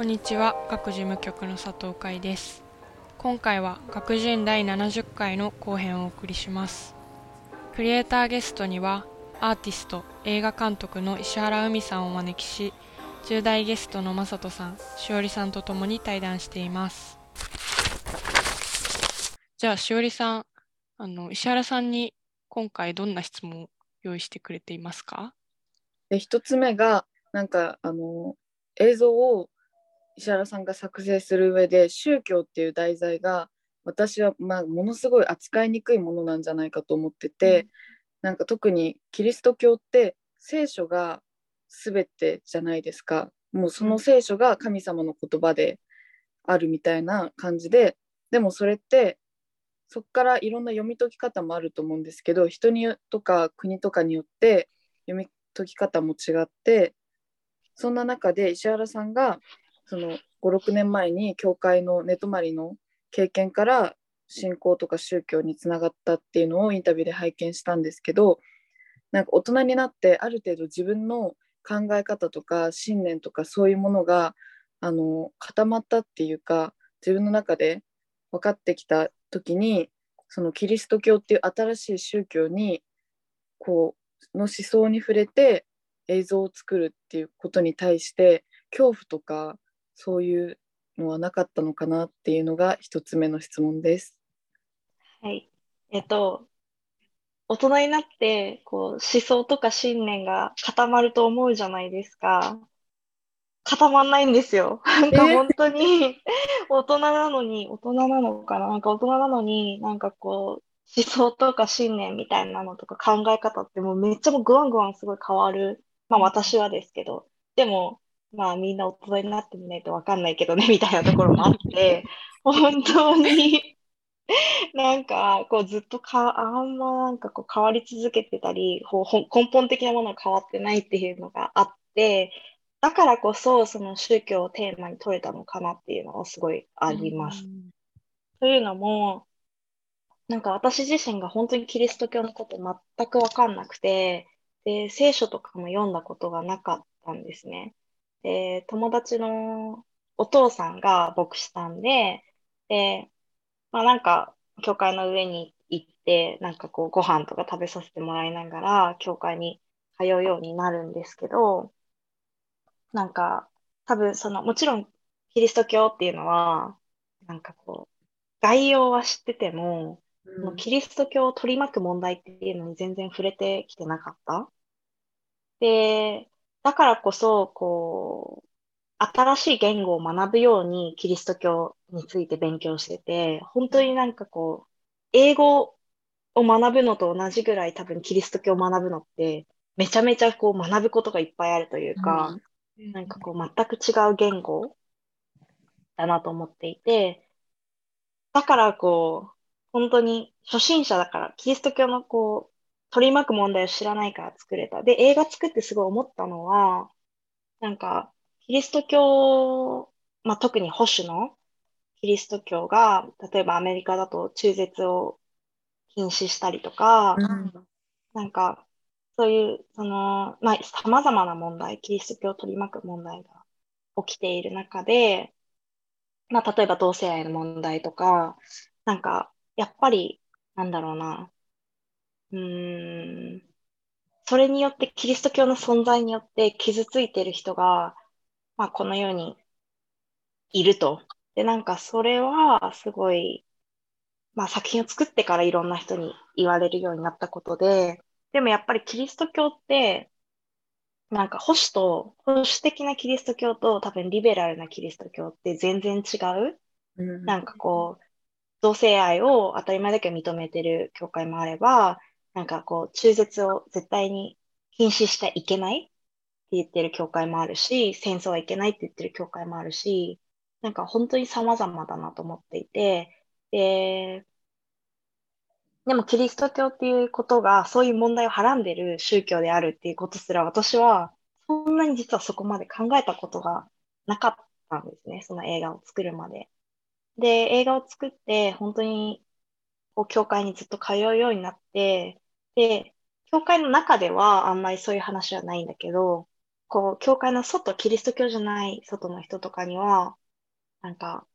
こんにちは。学事務局の佐藤海です。今回は学人第70回の後編をお送りします。クリエイターゲストにはアーティスト映画監督の石原海さんをお招きし10代ゲストの正人さんしおりさんと共に対談しています。じゃあしおりさんあの石原さんに今回どんな質問を用意してくれていますか？で一つ目がなんかあの映像を石原さんが作成する上で宗教っていう題材が私はまあものすごい扱いにくいものなんじゃないかと思ってて、うん、なんか特にキリスト教って聖書が全てじゃないですか。もうその聖書が神様の言葉であるみたいな感じででもそれってそこからいろんな読み解き方もあると思うんですけど人にとか国とかによって読み解き方も違ってそんな中で石原さんがその56年前に教会の寝泊まりの経験から信仰とか宗教につながったっていうのをインタビューで拝見したんですけどなんか大人になってある程度自分の考え方とか信念とかそういうものがあの固まったっていうか自分の中で分かってきた時にそのキリスト教っていう新しい宗教にこうの思想に触れて映像を作るっていうことに対して恐怖とかそういうのはなかったのかなっていうのが一つ目の質問です。はい。えっと、大人になってこう思想とか信念が固まると思うじゃないですか。固まんないんですよ。なんか本当に 大人なのに、大人なのかななんか大人なのに、なんかこう、思想とか信念みたいなのとか考え方ってもうめっちゃもうグワングワンすごい変わる。まあ私はですけど。でも、まあみんな大人になってみないとわかんないけどね、みたいなところもあって、本当になんかこうずっとかあんまなんかこう変わり続けてたり根本的なものが変わってないっていうのがあってだからこそその宗教をテーマに取れたのかなっていうのはすごいあります。というのもなんか私自身が本当にキリスト教のこと全く分かんなくてで聖書とかも読んだことがなかったんですね。で、友達のお父さんが牧師さんで、で、まあなんか、教会の上に行って、なんかこう、ご飯とか食べさせてもらいながら、教会に通うようになるんですけど、なんか、多分その、もちろん、キリスト教っていうのは、なんかこう、概要は知ってても、うん、キリスト教を取り巻く問題っていうのに全然触れてきてなかった。で、だからこそ、こう、新しい言語を学ぶようにキリスト教について勉強してて、本当になんかこう、英語を学ぶのと同じぐらい多分キリスト教を学ぶのって、めちゃめちゃこう学ぶことがいっぱいあるというか、うん、なんかこう全く違う言語だなと思っていて、だからこう、本当に初心者だから、キリスト教のこう、取り巻く問題を知らないから作れた。で、映画作ってすごい思ったのは、なんか、キリスト教、まあ、特に保守のキリスト教が、例えばアメリカだと中絶を禁止したりとか、うん、なんか、そういう、その、まあ、様々な問題、キリスト教を取り巻く問題が起きている中で、まあ、例えば同性愛の問題とか、なんか、やっぱり、なんだろうな、うん、それによって、キリスト教の存在によって傷ついてる人が、まあ、この世にいると。で、なんかそれはすごい、まあ、作品を作ってからいろんな人に言われるようになったことで、でもやっぱりキリスト教って、なんか保守と、保守的なキリスト教と多分リベラルなキリスト教って全然違う。うん、なんかこう、同性愛を当たり前だけ認めてる教会もあれば、なんかこう、中絶を絶対に禁止してはいけないって言ってる教会もあるし、戦争はいけないって言ってる教会もあるし、なんか本当に様々だなと思っていて、で、でもキリスト教っていうことがそういう問題をはらんでる宗教であるっていうことすら私はそんなに実はそこまで考えたことがなかったんですね、その映画を作るまで。で、映画を作って本当にこう教会にずっと通うようになって、で、教会の中ではあんまりそういう話はないんだけど、こう、教会の外、キリスト教じゃない外の人とかには、なんか、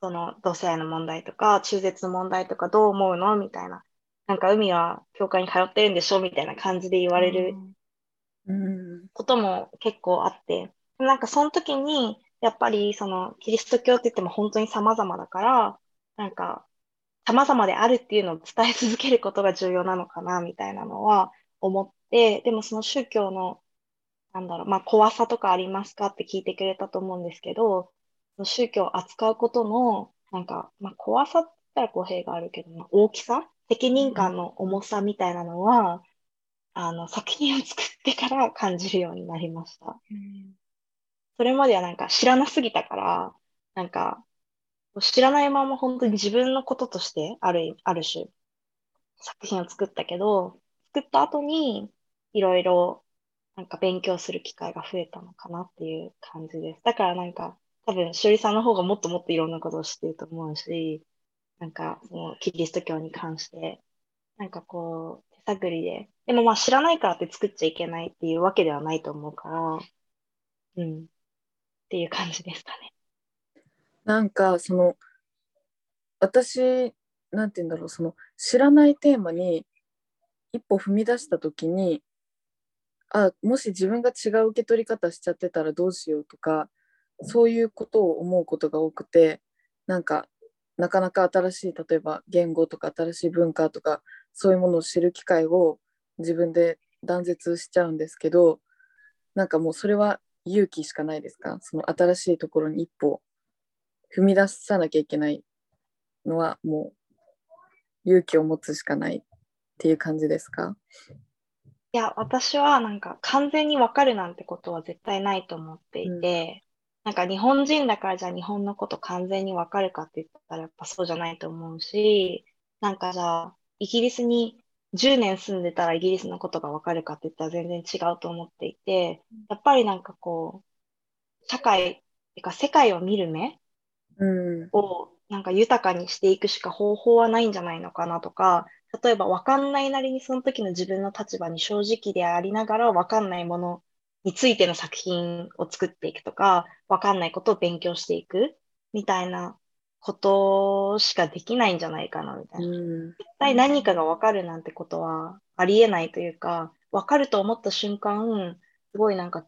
その同性愛の問題とか、中絶の問題とかどう思うのみたいな。なんか海は教会に通ってるんでしょみたいな感じで言われるうんことも結構あって、なんかその時に、やっぱりそのキリスト教って言っても本当に様々だから、なんか様々であるっていうのを伝え続けることが重要なのかなみたいなのは思って、でもその宗教の、なんだろう、まあ怖さとかありますかって聞いてくれたと思うんですけど、宗教を扱うことの、なんか、まあ怖さって言ったら語弊があるけど、まあ大きさ責任感の重さみたいなのは、あの、作品を作ってから感じるようになりました。それまではなんか知らなすぎたから、なんか、知らないまま本当に自分のこととして、ある、ある種、作品を作ったけど、作った後に、いろいろ、なんか勉強する機会が増えたのかなっていう感じです。だからなんか、多分、しおりさんの方がもっともっといろんなことを知ってると思うし、なんか、そのキリスト教に関して、なんかこう、手探りで、でもまあ知らないからって作っちゃいけないっていうわけではないと思うから、うん、っていう感じですかね。なんかその私なんて言うんだろうその知らないテーマに一歩踏み出した時にあもし自分が違う受け取り方しちゃってたらどうしようとかそういうことを思うことが多くてなんかなかなか新しい例えば言語とか新しい文化とかそういうものを知る機会を自分で断絶しちゃうんですけどなんかもうそれは勇気しかないですか？その新しいところに一歩踏み出さなきゃいけないのはもう勇気を持つしかないっていう感じですか？いや、私はなんか完全にわかるなんてことは絶対ないと思っていて、なんか日本人だからじゃあ日本のこと完全にわかるかって言ったらやっぱそうじゃないと思うし、なんかじゃあイギリスに10年住んでたらイギリスのことがわかるかって言ったら全然違うと思っていて、やっぱりなんかこう、社会、てか世界を見る目うんをなんか豊かにしていくしか方法はないんじゃないのかなとか、例えば分かんないなりにその時の自分の立場に正直でありながら分かんないものについての作品を作っていくとか、分かんないことを勉強していくみたいなことしかできないんじゃないかなみたいな。うん絶対何かが分かるなんてことはありえないというか、分かると思った瞬間、すごいなんか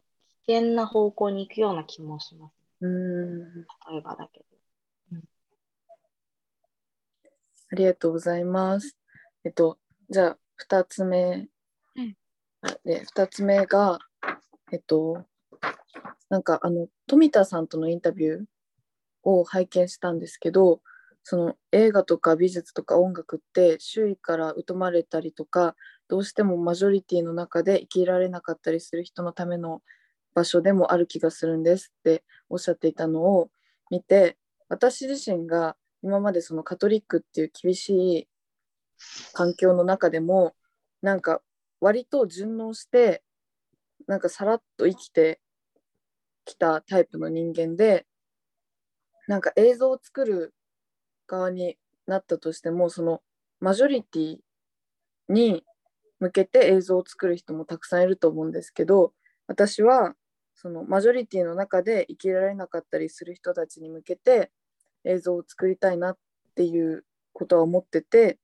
危険な方向に行くような気もします。うん例えばだけど。ありがとうございます。えっと、じゃあ、2つ目。うんで、2つ目が、えっと、なんか、あの、富田さんとのインタビューを拝見したんですけど、その映画とか美術とか音楽って周囲から疎まれたりとかどうしてもマジョリティの中で生きられなかったりする人のための場所でもある気がするんですっておっしゃっていたのを見て私自身が今までそのカトリックっていう厳しい環境の中でもなんか割と順応してなんかさらっと生きてきたタイプの人間でなんか映像を作る側になったとしてもそのマジョリティに向けて映像を作る人もたくさんいると思うんですけど私はそのマジョリティの中で生きられなかったりする人たちに向けて映像を作りたいなっていうことは思ってて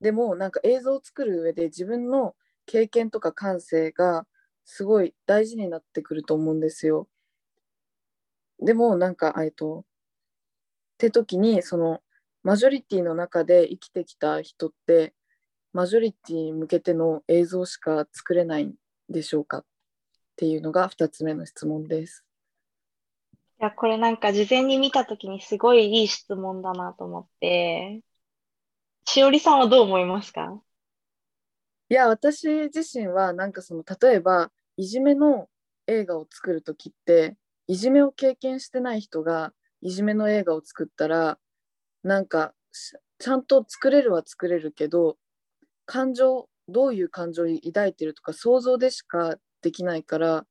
でもなんか映像を作る上で自分の経験とか感性がすごい大事になってくると思うんですよ。でもなんかえっとって時にそのマジョリティの中で生きてきた人ってマジョリティに向けての映像しか作れないんでしょうかっていうのが2つ目の質問です。いや、これなんか事前に見たときにすごいいい質問だなと思って、しおりさんはどう思いますか？いや私自身はなんかその例えばいじめの映画を作る時っていじめを経験してない人がいじめの映画を作ったらなんかちゃんと作れるは作れるけど感情どういう感情を抱いてるとか想像でしかできないから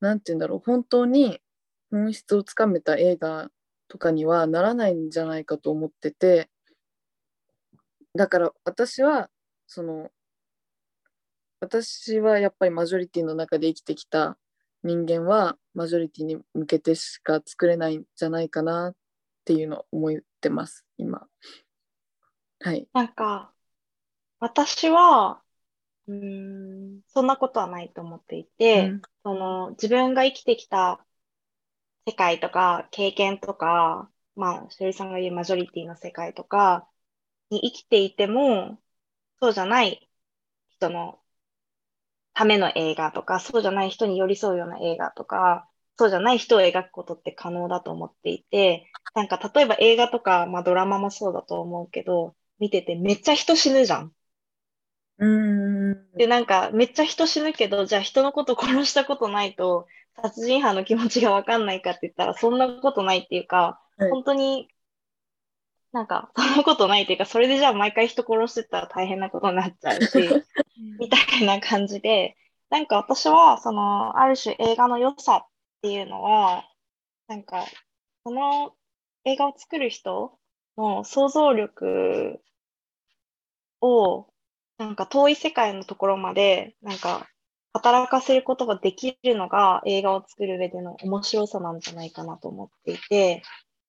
何て言うんだろう本当に本質をつかめた映画とかにはならないんじゃないかと思っててだから私はその私はやっぱりマジョリティの中で生きてきた人間はマジョリティに向けてしか作れないんじゃないかなっていうのを思ってます今。はい。なんか、私は、うーん、そんなことはないと思っていて、うん。その、自分が生きてきた世界とか経験とか、まあ、しおりさんが言うマジョリティの世界とかに生きていても、そうじゃない人のための映画とか、そうじゃない人に寄り添うような映画とか、そうじゃない人を描くことって可能だと思っていて、なんか例えば映画とか、まあドラマもそうだと思うけど、見ててめっちゃ人死ぬじゃん。うーんで、なんかめっちゃ人死ぬけど、じゃあ人のこと殺したことないと、殺人犯の気持ちがわかんないかって言ったら、そんなことないっていうか、はい。本当に、なんか、そんなことないっていうか、それでじゃあ毎回人殺してたら大変なことになっちゃうし、みたいな感じで、なんか私は、その、ある種映画の良さっていうのは、なんか、その映画を作る人の想像力を、なんか遠い世界のところまで、なんか、働かせることができるのが映画を作る上での面白さなんじゃないかなと思っていて、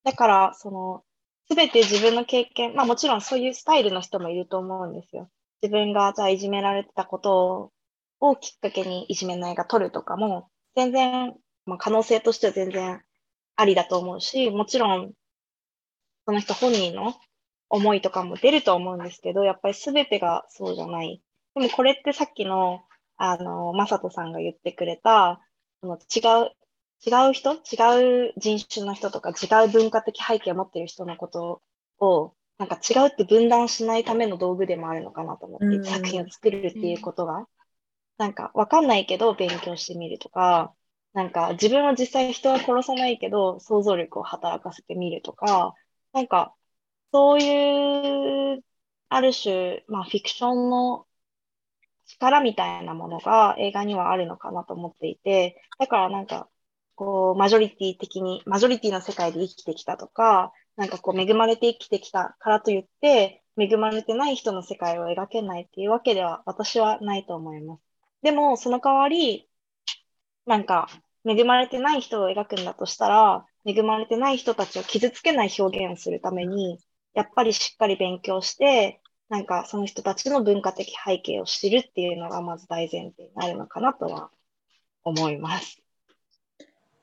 だから、その、すべて自分の経験、まあもちろんそういうスタイルの人もいると思うんですよ。自分がじゃあいじめられてたことをきっかけにいじめの映画撮るとかも、全然、まあ可能性としては全然ありだと思うし、もちろん、その人本人の思いとかも出ると思うんですけど、やっぱり全てがそうじゃない。でもこれってさっきの、あの、まさとさんが言ってくれた、その違う、違う人？違う人種の人とか違う文化的背景を持っている人のことを、なんか違うって分断しないための道具でもあるのかなと思っていて、うん作品を作るっていうことが。なんかわかんないけど勉強してみるとか、なんか自分は実際人は殺さないけど想像力を働かせてみるとか、なんかそういう、ある種、まあフィクションの力みたいなものが映画にはあるのかなと思っていて、だからなんか、こう、マジョリティ的に、マジョリティの世界で生きてきたとか、なんかこう、恵まれて生きてきたからといって、恵まれてない人の世界を描けないっていうわけでは私はないと思います。でも、その代わり、なんか、恵まれてない人を描くんだとしたら、恵まれてない人たちを傷つけない表現をするために、やっぱりしっかり勉強して、なんかその人たちの文化的背景を知るっていうのがまず大前提になるのかなとは思います。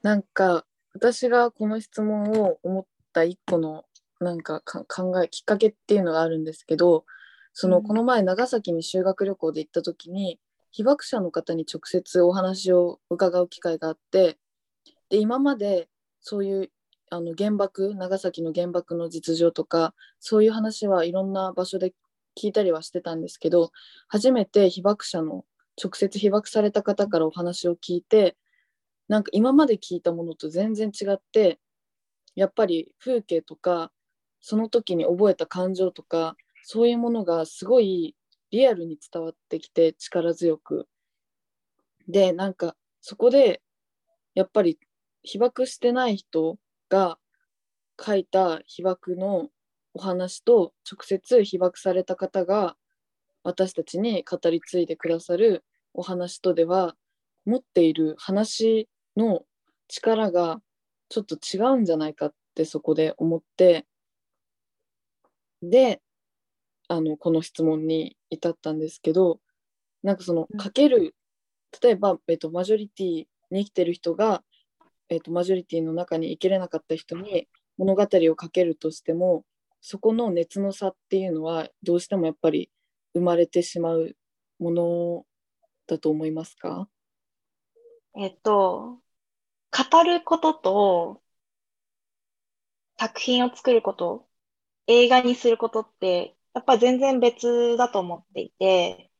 なんか私がこの質問を思った一個のなんかか考えきっかけっていうのがあるんですけどそのうんこの前長崎に修学旅行で行った時に被爆者の方に直接お話を伺う機会があってで今までそういうあの原爆長崎の原爆の実情とかそういう話はいろんな場所で聞いたりはしてたんですけど初めて被爆者の直接被爆された方からお話を聞いてなんか今まで聞いたものと全然違ってやっぱり風景とかその時に覚えた感情とかそういうものがすごいリアルに伝わってきて力強く。でなんかそこでやっぱり被爆してない人が書いた被爆のお話と直接被爆された方が私たちに語り継いでくださるお話とでは持っている話の力がちょっと違うんじゃないかってそこで思ってであのこの質問に至ったんですけどなんかそのうん。かける例えば、えっと、マジョリティに生きてる人が、えっと、マジョリティの中に生きれなかった人に物語をかけるとしてもそこの熱の差っていうのはどうしてもやっぱり生まれてしまうものだと思いますか？えっと、語ることと作品を作ること、映画にすることって、やっぱ全然別だと思っていて、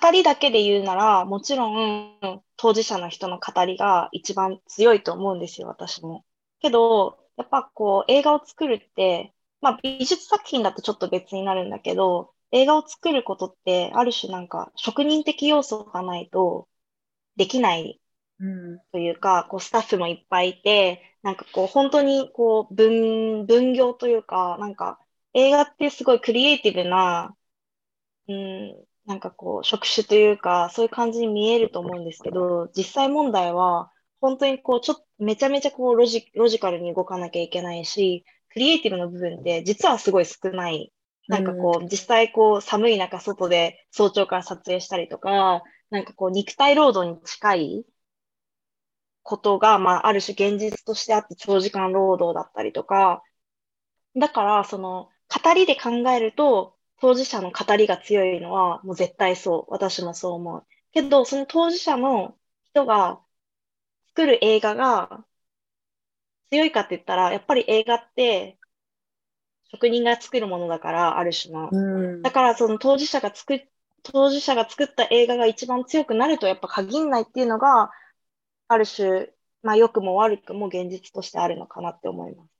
語りだけで言うなら、もちろん当事者の人の語りが一番強いと思うんですよ、私も。けど、やっぱこう映画を作るって、まあ美術作品だとちょっと別になるんだけど、映画を作ることってある種なんか職人的要素がないとできないうん。というか、こうスタッフもいっぱいいて、なんかこう本当にこう分、分業というか、なんか映画ってすごいクリエイティブな、うん、なんかこう、職種というか、そういう感じに見えると思うんですけど、実際問題は、本当にこう、ちょっと、めちゃめちゃこうロジ、ロジカルに動かなきゃいけないし、クリエイティブの部分って実はすごい少ない。なんかこう、実際こう、寒い中、外で早朝から撮影したりとか、なんかこう、肉体労働に近いことが、まあ、ある種現実としてあって長時間労働だったりとか、だから、その、語りで考えると、当事者の語りが強いのは、もう絶対そう。私もそう思う。けど、その当事者の人が作る映画が強いかって言ったら、やっぱり映画って職人が作るものだから、ある種の。うんだから、その当事者が作っ、当事者が作った映画が一番強くなるとやっぱ限んないっていうのが、ある種、まあ良くも悪くも現実としてあるのかなって思います。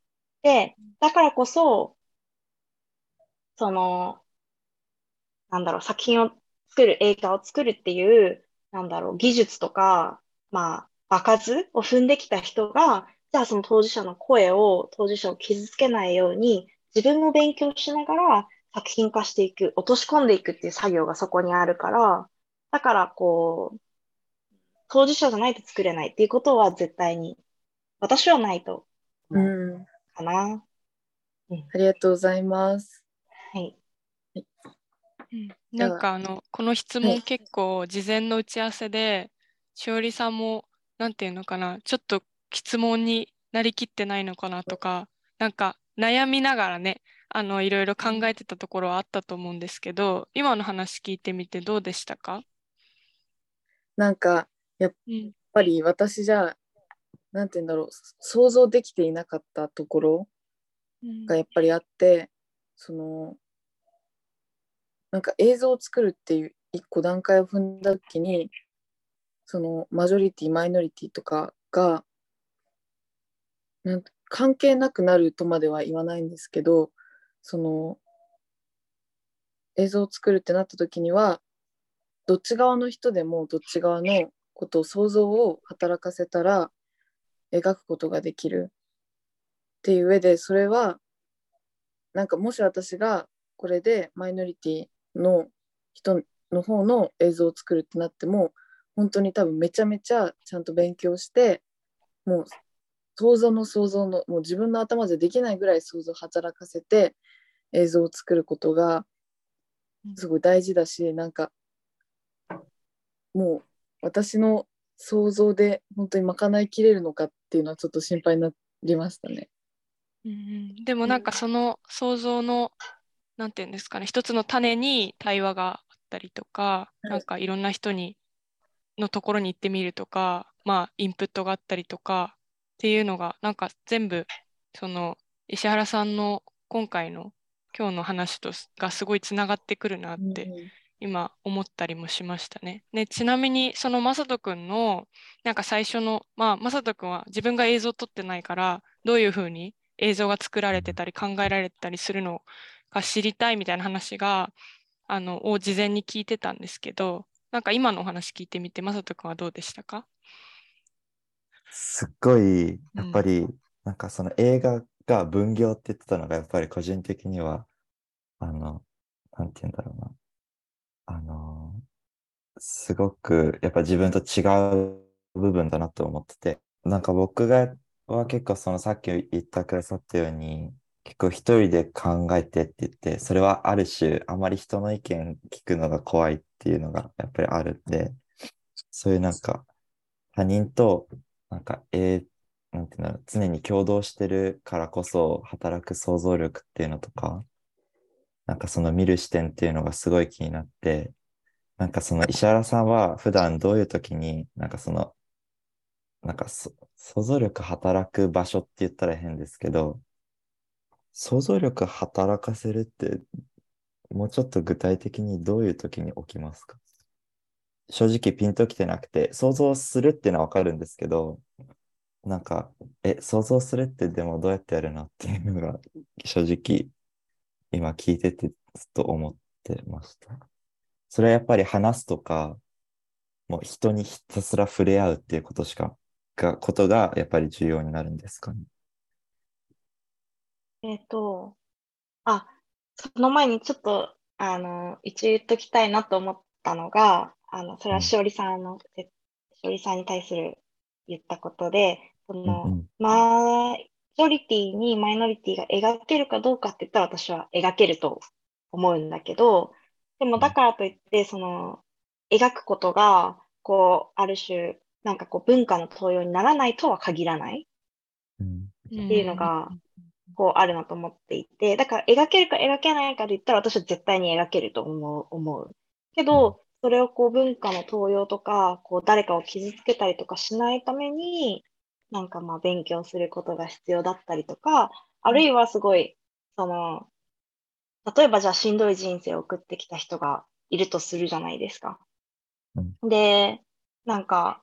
で、だからこそ、その、なんだろう、作品を作る、映画を作るっていう、なんだろう、技術とか、まあ、場数を踏んできた人が、じゃあその当事者の声を、当事者を傷つけないように、自分も勉強しながら作品化していく、落とし込んでいくっていう作業がそこにあるから、だからこう、当事者じゃないと作れないっていうことは絶対に、私はないと、うん、かな。ありがとうございます。はい。うんなんかあのこの質問はい結構事前の打ち合わせでしおりさんもなんていうのかなちょっと質問になりきってないのかなとかなんか悩みながらねあのいろいろ考えてたところはあったと思うんですけど今の話聞いてみてどうでしたか、なんかやっうん。ぱり私じゃなんて言うんだろう想像できていなかったところうん。がやっぱりあってそのなんか映像を作るっていう一個段階を踏んだ時にそのマジョリティマイノリティとかがなん関係なくなるとまでは言わないんですけどその映像を作るってなった時にはどっち側の人でもどっち側のことを想像を働かせたら描くことができるっていう上でそれはなんかもし私がこれでマイノリティの人の方の映像を作るってなっても本当に多分めちゃめちゃちゃんと勉強してもう想像の想像のもう自分の頭でできないぐらい想像を働かせて映像を作ることがすごい大事だしなんかもう私の想像で本当に賄いきれるのかっていうのはちょっと心配になりましたね。うんうん。でもなんかその想像のなんていうんですかね一つの種に対話があったりとかはい。なんかいろんな人にのところに行ってみるとかまあインプットがあったりとかっていうのがなんか全部その石原さんの今回の今日の話とすがすごいつながってくるなって今思ったりもしましたね。で、ちなみにそのまさとくんのなんか最初の、まあ、まさとくんは自分が映像を撮ってないから、どういうふうに映像が作られてたり考えられてたりするのか知りたいみたいな話が、あの、を事前に聞いてたんですけど、なんか今のお話聞いてみて、まさとくんはどうでしたか？すっごい、やっぱり、なんかその映画が分業って言ってたのが、やっぱり個人的には、あの、なんて言うんだろうな。あの、すごく、やっぱ自分と違う部分だなと思ってて、なんか僕が、は結構そのさっき言ってくださったように、結構一人で考えてって言って、それはある種、あまり人の意見聞くのが怖いっていうのがやっぱりあるんで、そういうなんか、他人と、なんか、えーなんていうんだろう、常に共同してるからこそ働く想像力っていうのとか、なんかその見る視点っていうのがすごい気になって、なんかその石原さんは普段どういう時に、なんかその、なんか想像力働く場所って言ったら変ですけど、想像力働かせるって、もうちょっと具体的にどういう時に起きますか？正直ピンときてなくて、想像するっていうのはわかるんですけど、なんか、え、想像するってでもどうやってやるのっていうのが正直今聞いててずっと思ってました。それはやっぱり話すとか、もう人にひたすら触れ合うっていうことしか、が、ことがやっぱり重要になるんですかね？えっと、あ、その前にちょっとあの、一応言っときたいなと思ったのが、あの、それはしおりさんの、しおりさんに対する言ったことで、その、うんうん。マイノリティにマイノリティが描けるかどうかって言ったら私は描けると思うんだけど、でもだからといって、その、描くことが、こう、ある種、なんかこう、文化の登用にならないとは限らない。うん。っていうのが、こう、あるなと思っていて、だから描けるか描けないかで言ったら私は絶対に描けると思う、思う。けど、それをこう、文化の登用とか、こう、誰かを傷つけたりとかしないために、なんかまあ、勉強することが必要だったりとか、あるいはすごい、その、例えばじゃあしんどい人生を送ってきた人がいるとするじゃないですか。で、なんか、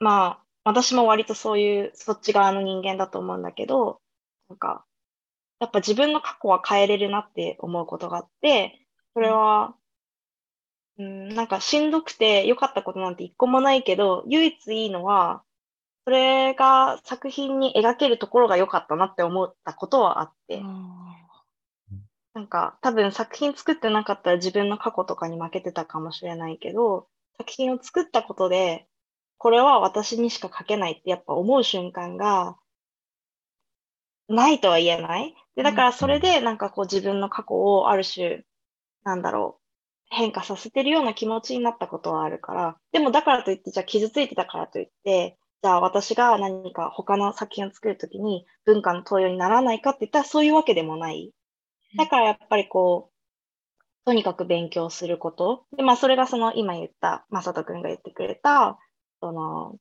まあ、私も割とそういう、そっち側の人間だと思うんだけど、なんか、やっぱ自分の過去は変えれるなって思うことがあって、それは、うん、なんかしんどくて良かったことなんて一個もないけど、唯一いいのは、それが作品に描けるところが良かったなって思ったことはあって、なんか多分作品作ってなかったら自分の過去とかに負けてたかもしれないけど、作品を作ったことで、これは私にしか書けないってやっぱ思う瞬間がないとは言えない。で、だからそれでなんかこう自分の過去をある種、なんだろう、変化させてるような気持ちになったことはあるから、でもだからといって、じゃあ傷ついてたからといって、じゃあ私が何か他の作品を作るときに文化の登用にならないかって言ったらそういうわけでもない。だからやっぱりこう、とにかく勉強すること。で、まあそれがその今言った、まさとくんが言ってくれた、その、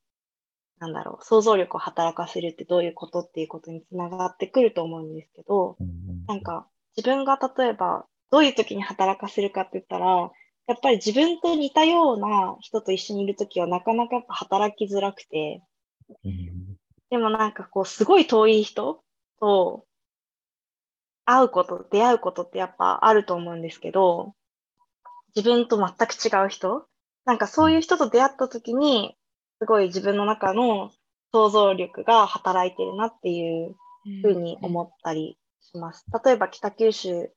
なんだろう、想像力を働かせるってどういうことっていうことにつながってくると思うんですけど、なんか自分が例えばどういう時に働かせるかって言ったら、やっぱり自分と似たような人と一緒にいるときはなかなかやっぱ働きづらくて、でもなんかこうすごい遠い人と会うこと、出会うことってやっぱあると思うんですけど、自分と全く違う人なんかそういう人と出会った時に、すごい自分の中の想像力が働いてるなっていうふうに思ったりします。例えば北九州、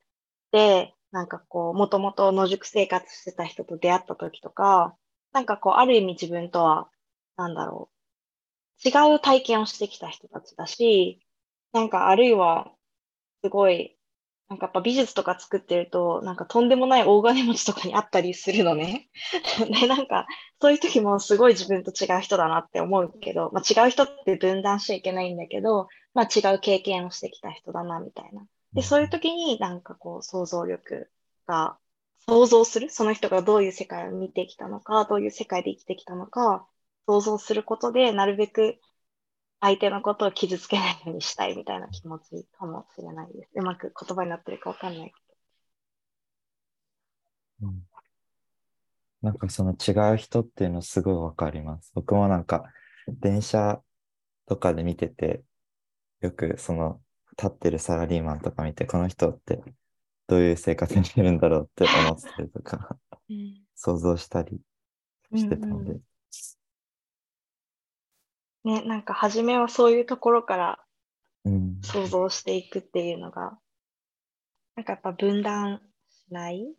なんかこう、もともと野宿生活してた人と出会った時とか、なんかこう、ある意味自分とは、なんだろう、違う体験をしてきた人たちだし、なんかあるいは、すごい、なんかやっぱ美術とか作ってると、なんかとんでもない大金持ちとかに会ったりするのね。で、なんか、そういう時もすごい自分と違う人だなって思うけど、まあ違う人って分断しちゃいけないんだけど、まあ違う経験をしてきた人だなみたいな。で、そういう時になんかこう想像力が、想像する、その人がどういう世界を見てきたのか、どういう世界で生きてきたのか、想像することで、なるべく相手のことを傷つけないようにしたいみたいな気持ちかもしれないです。うまく言葉になってるかわかんないけうんなんかその違う人っていうのすごいわかります。僕もなんか電車とかで見てて、よくその立ってるサラリーマンとか見て、この人ってどういう生活にしてるんだろうって思ってたりとか、うん想像したりしてたんでうんう。ど。ね、なんか初めはそういうところからうん。想像していくっていうのが、なんかやっぱ分断しない？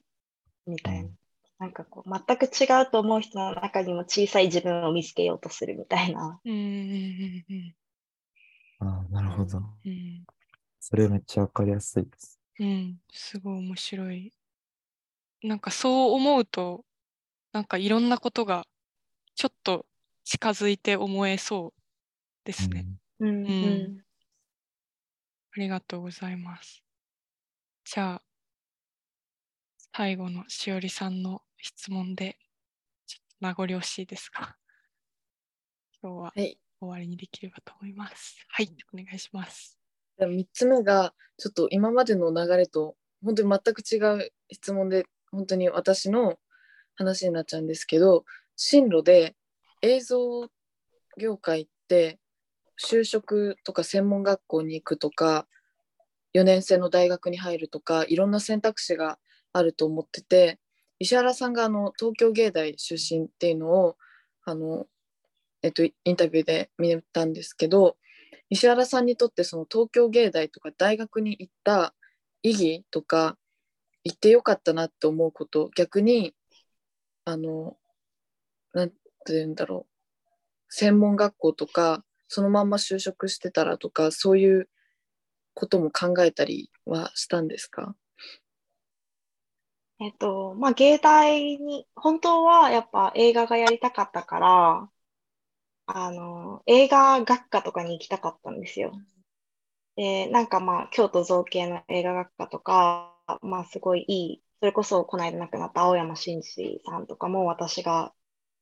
みたいな。なんかこう、全く違うと思う人の中にも小さい自分を見つけようとするみたいな。うんうんうんああ、なるほど。うんそれめっちゃわかりやすいです。うん、すごい面白い。なんかそう思うと、なんかいろんなことがちょっと近づいて思えそうですね。うんうんうありがとうございます。じゃあ、最後のしおりさんの質問で、ちょっと名残惜しいですが、今日ははい。終わりにできればと思います。はい、お願いします。3つ目がちょっと今までの流れと本当に全く違う質問で本当に私の話になっちゃうんですけど進路で映像業界って就職とか専門学校に行くとか4年生の大学に入るとかいろんな選択肢があると思ってて石原さんがあの東京芸大出身っていうのをあの、えっと、インタビューで見たんですけど石原さんにとってその東京芸大とか大学に行った意義とか行ってよかったなって思うこと逆にあのなんて言うんだろう専門学校とかそのまんま就職してたらとかそういうことも考えたりはしたんですか？えっと、まあ、芸大に、本当はやっぱ映画がやりたかったから、あの、映画学科とかに行きたかったんですよ。で、なんかまあ、京都造形の映画学科とか、まあ、すごいいい、それこそこの間亡くなった青山真司さんとかも私が、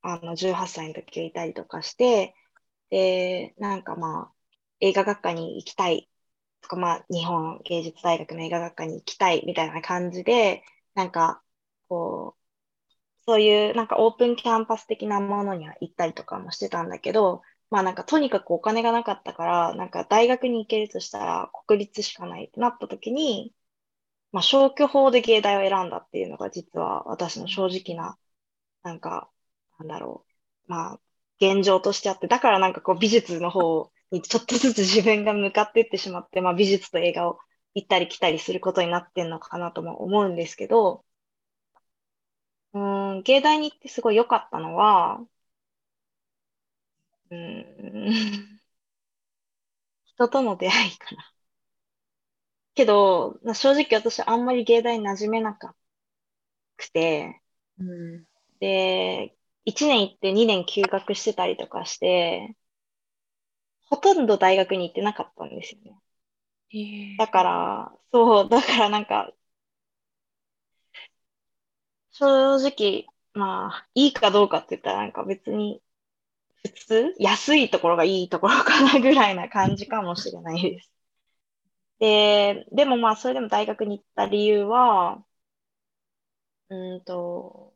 あの、18歳の時いたりとかして、で、なんかまあ、映画学科に行きたいとか、まあ、日本芸術大学の映画学科に行きたいみたいな感じで、なんか、こう、そういうなんかオープンキャンパス的なものには行ったりとかもしてたんだけど、まあなんかとにかくお金がなかったから、なんか大学に行けるとしたら国立しかないってなった時に、まあ消去法で芸大を選んだっていうのが実は私の正直な、なんか、なんだろう、まあ現状としてあって、だからなんかこう美術の方にちょっとずつ自分が向かっていってしまって、まあ美術と映画を行ったり来たりすることになってんのかなとも思うんですけど、うん、芸大に行ってすごい良かったのは、うん、人との出会いかな。けど、正直私あんまり芸大に馴染めなかくて、うん、で、1年行って2年休学してたりとかして、ほとんど大学に行ってなかったんですよね。だから、そう、だからなんか、正直、まあ、いいかどうかって言ったらなんか別に、普通安いところがいいところかなぐらいな感じかもしれないです。で、でもまあ、それでも大学に行った理由は、うんと、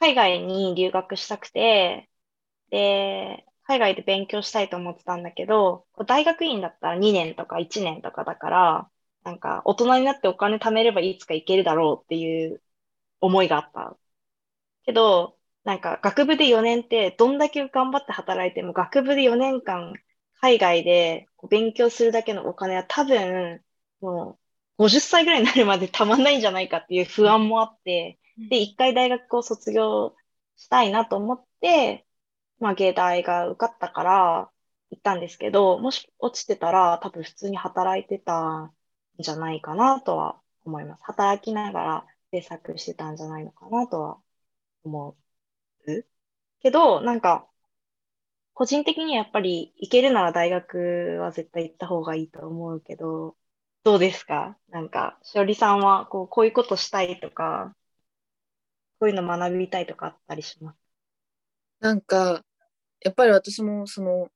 海外に留学したくて、で、海外で勉強したいと思ってたんだけど、大学院だったら2年とか1年とかだから、なんか大人になってお金貯めればいつか行けるだろうっていう思いがあった。けど、なんか学部で4年ってどんだけ頑張って働いても学部で4年間海外で勉強するだけのお金は多分もう50歳ぐらいになるまでたまんないんじゃないかっていう不安もあって、で、一回大学を卒業したいなと思って、まあ芸大が受かったから行ったんですけど、もし落ちてたら多分普通に働いてたんじゃないかなとは思います。働きながら制作してたんじゃないのかなとは思う。けど、なんか、個人的にはやっぱり行けるなら大学は絶対行った方がいいと思うけど、どうですか？なんか、しおりさんはこうこういうことしたいとか、こういうの学びたいとかあったりします？なんか、やっぱり私もその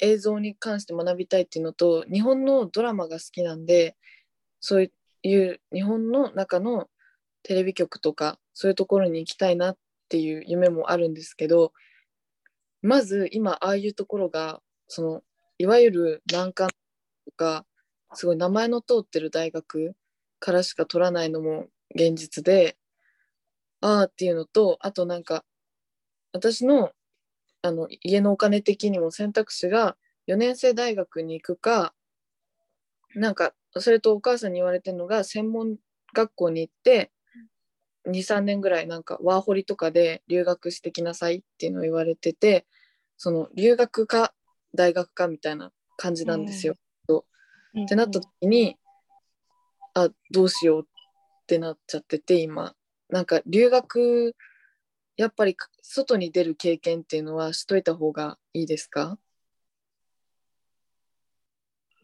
映像に関して学びたいっていうのと日本のドラマが好きなんでそういう日本の中のテレビ局とかそういうところに行きたいなっていう夢もあるんですけどまず今ああいうところがそのいわゆる難関とかすごい名前の通ってる大学からしか取らないのも現実でああっていうのとあとなんか私のあの家のお金的にも選択肢が4年生大学に行くかなんかそれとお母さんに言われてるのが専門学校に行って23年ぐらいなんかワーホリとかで留学してきなさいっていうのを言われててその留学か大学かみたいな感じなんですよ。うん、ってなった時にあどうしようってなっちゃってて今。なんか留学やっぱり外に出る経験っていうのはしといた方がいいですか？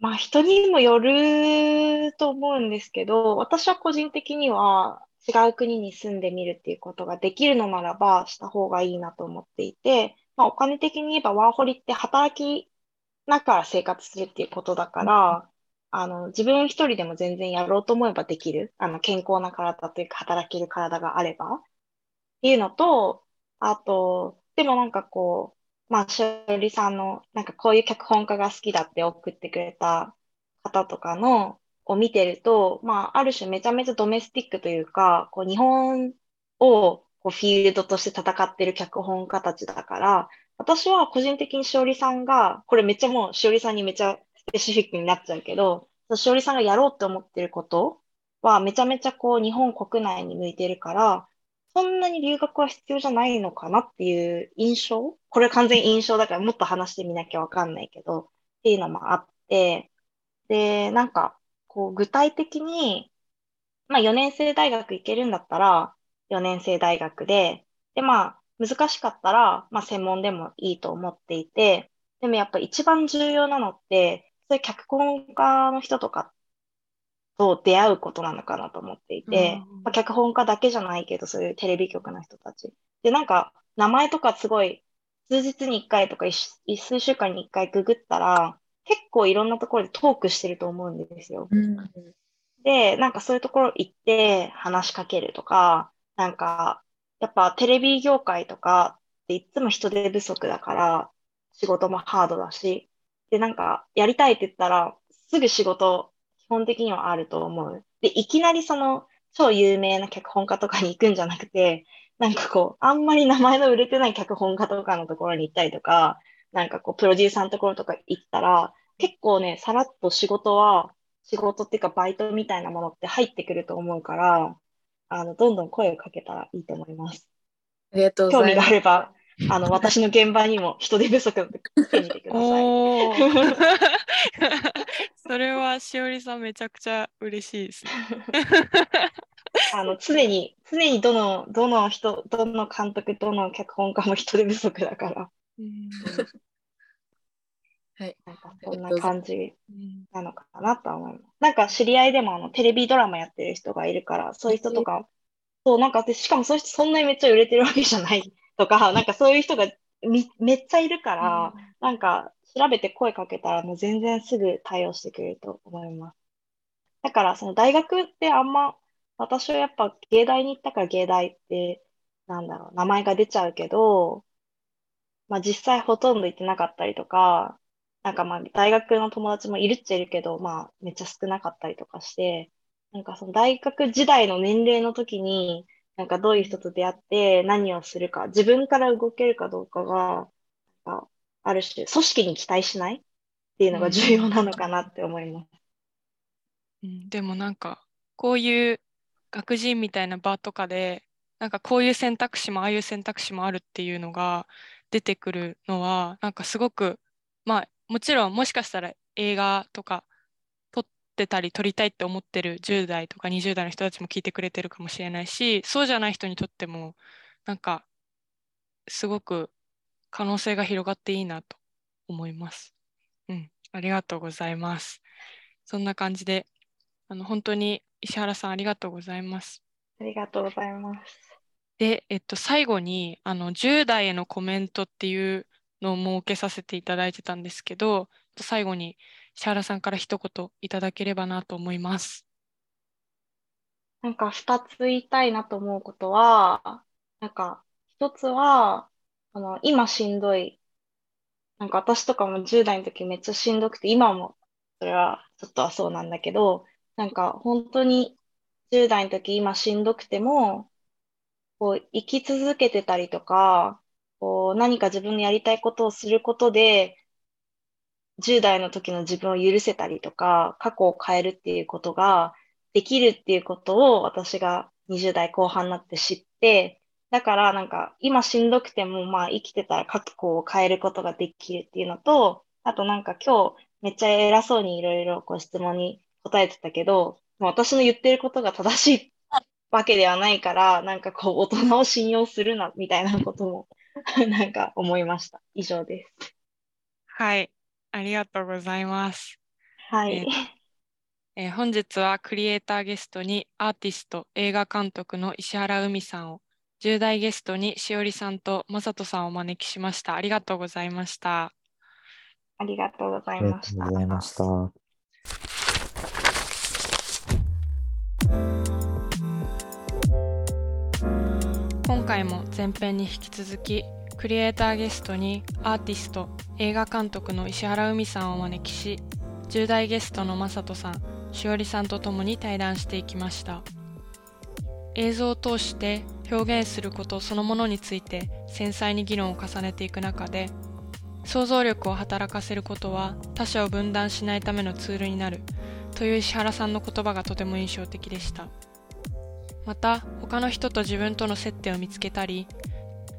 まあ人にもよると思うんですけど、私は個人的には違う国に住んでみるっていうことができるのならばした方がいいなと思っていて、まあ、お金的に言えばワーホリって働きながら生活するっていうことだから、あの、自分一人でも全然やろうと思えばできる。あの、健康な体というか働ける体があれば。っていうのと、あと、でもなんかこう、まあ、しおりさんの、なんかこういう脚本家が好きだって送ってくれた方とかの、を見てると、まあ、ある種めちゃめちゃドメスティックというか、こう日本をこうフィールドとして戦ってる脚本家たちだから、私は個人的にしおりさんが、これめっちゃもうしおりさんにめちゃスペシフィックになっちゃうけど、しおりさんがやろうって思ってることはめちゃめちゃこう日本国内に向いてるから、そんなに留学は必要じゃないのかなっていう印象？これ完全印象だからもっと話してみなきゃわかんないけど、っていうのもあって、で、なんか、こう具体的に、まあ4年生大学行けるんだったら、4年生大学で、で、まあ難しかったら、まあ専門でもいいと思っていて、でもやっぱ一番重要なのって、そういう脚本家の人とかと出会うことなのかなと思っていて、うん、まあ、脚本家だけじゃないけど、そういうテレビ局の人たち。で、なんか、名前とかすごい、数日に一回とか一数週間に一回ググったら、結構いろんなところでトークしてると思うんですよ。うん、で、なんかそういうところ行って話しかけるとか、なんか、やっぱテレビ業界とかっていつも人手不足だから、仕事もハードだし、で、なんか、やりたいって言ったら、すぐ仕事、基本的にはあると思う。で、いきなりその、超有名な脚本家とかに行くんじゃなくて、なんかこう、あんまり名前の売れてない脚本家とかのところに行ったりとか、なんかこう、プロデューサーのところとか行ったら、結構ね、さらっと仕事は、仕事っていうかバイトみたいなものって入ってくると思うから、あの、どんどん声をかけたらいいと思います。ありがとうございます。興味があれば、あの、私の現場にも人手不足の時来てみてください。それはしおりさんめちゃくちゃ嬉しいですね。あの常に常にどのどの人どの監督どの脚本家も人手不足だから。はい。なんかそんな感じなのかなと思います。なんか知り合いでもあのテレビドラマやってる人がいるから、そういう人とか、そうなんかしかもそういう人そんなにめっちゃ売れてるわけじゃないとか、なんかそういう人がめっちゃいるから、うん、なんか調べて声かけたらもう全然すぐ対応してくれると思います。だからその大学ってあんま、私はやっぱ芸大に行ったから芸大って、なんだろう、名前が出ちゃうけど、まあ実際ほとんど行ってなかったりとか、なんかまあ大学の友達もいるっちゃいるけど、まあめっちゃ少なかったりとかして、なんかその大学時代の年齢の時に、なんかどういう人と出会って何をするか、自分から動けるかどうかが、ある種、組織に期待しない？っていうのが重要なのかなって思います。うん、でもなんか、こういう学人みたいな場とかで、なんかこういう選択肢もああいう選択肢もあるっていうのが出てくるのは、なんかすごく、まあもちろんもしかしたら映画とかってたり撮りたいって思ってる10代とか20代の人たちも聞いてくれてるかもしれないしそうじゃない人にとってもなんかすごく可能性が広がっていいなと思います。うん、ありがとうございます。そんな感じであの本当に石原さんありがとうございます。ありがとうございます。で、えっと、最後にあの10代へのコメントっていうのを設けさせていただいてたんですけど最後に石原さんから一言いただければなと思います。なんか二つ言いたいなと思うことは、なんか一つは、あの、今しんどい。なんか私とかも10代の時めっちゃしんどくて、今もそれはちょっとはそうなんだけど、なんか本当に10代の時今しんどくても、こう生き続けてたりとか、こう何か自分のやりたいことをすることで、10代の時の自分を許せたりとか、過去を変えるっていうことができるっていうことを私が20代後半になって知って、だからなんか今しんどくてもまあ生きてたら過去を変えることができるっていうのと、あとなんか今日めっちゃ偉そうにいろいろこう質問に答えてたけど、私の言ってることが正しいわけではないから、なんかこう大人を信用するなみたいなことも なんか思いました。以上です。はい。ありがとうございます。はい。えー、本日はクリエイターゲストにアーティスト、映画監督の石原海さんを、10代ゲストにしおりさんとまさとさんをお招きしました。ありがとうございました。ありがとうございました。回も前編に引き続きクリエイターゲストにアーティスト、映画監督の石原海さんをお招きし、10代ゲストの正人さん、しおりさんと共に対談していきました。映像を通して表現することそのものについて繊細に議論を重ねていく中で、想像力を働かせることは他者を分断しないためのツールになるという石原さんの言葉がとても印象的でしたまた他の人と自分との接点を見つけたり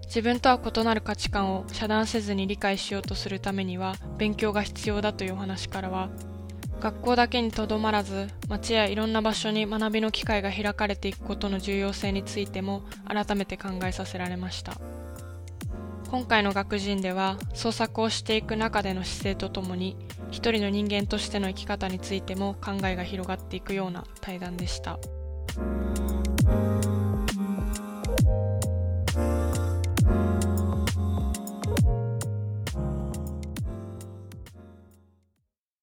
自分とは異なる価値観を遮断せずに理解しようとするためには勉強が必要だというお話からは学校だけにとどまらず街やいろんな場所に学びの機会が開かれていくことの重要性についても改めて考えさせられました今回の学人では創作をしていく中での姿勢とともに一人の人間としての生き方についても考えが広がっていくような対談でした。oh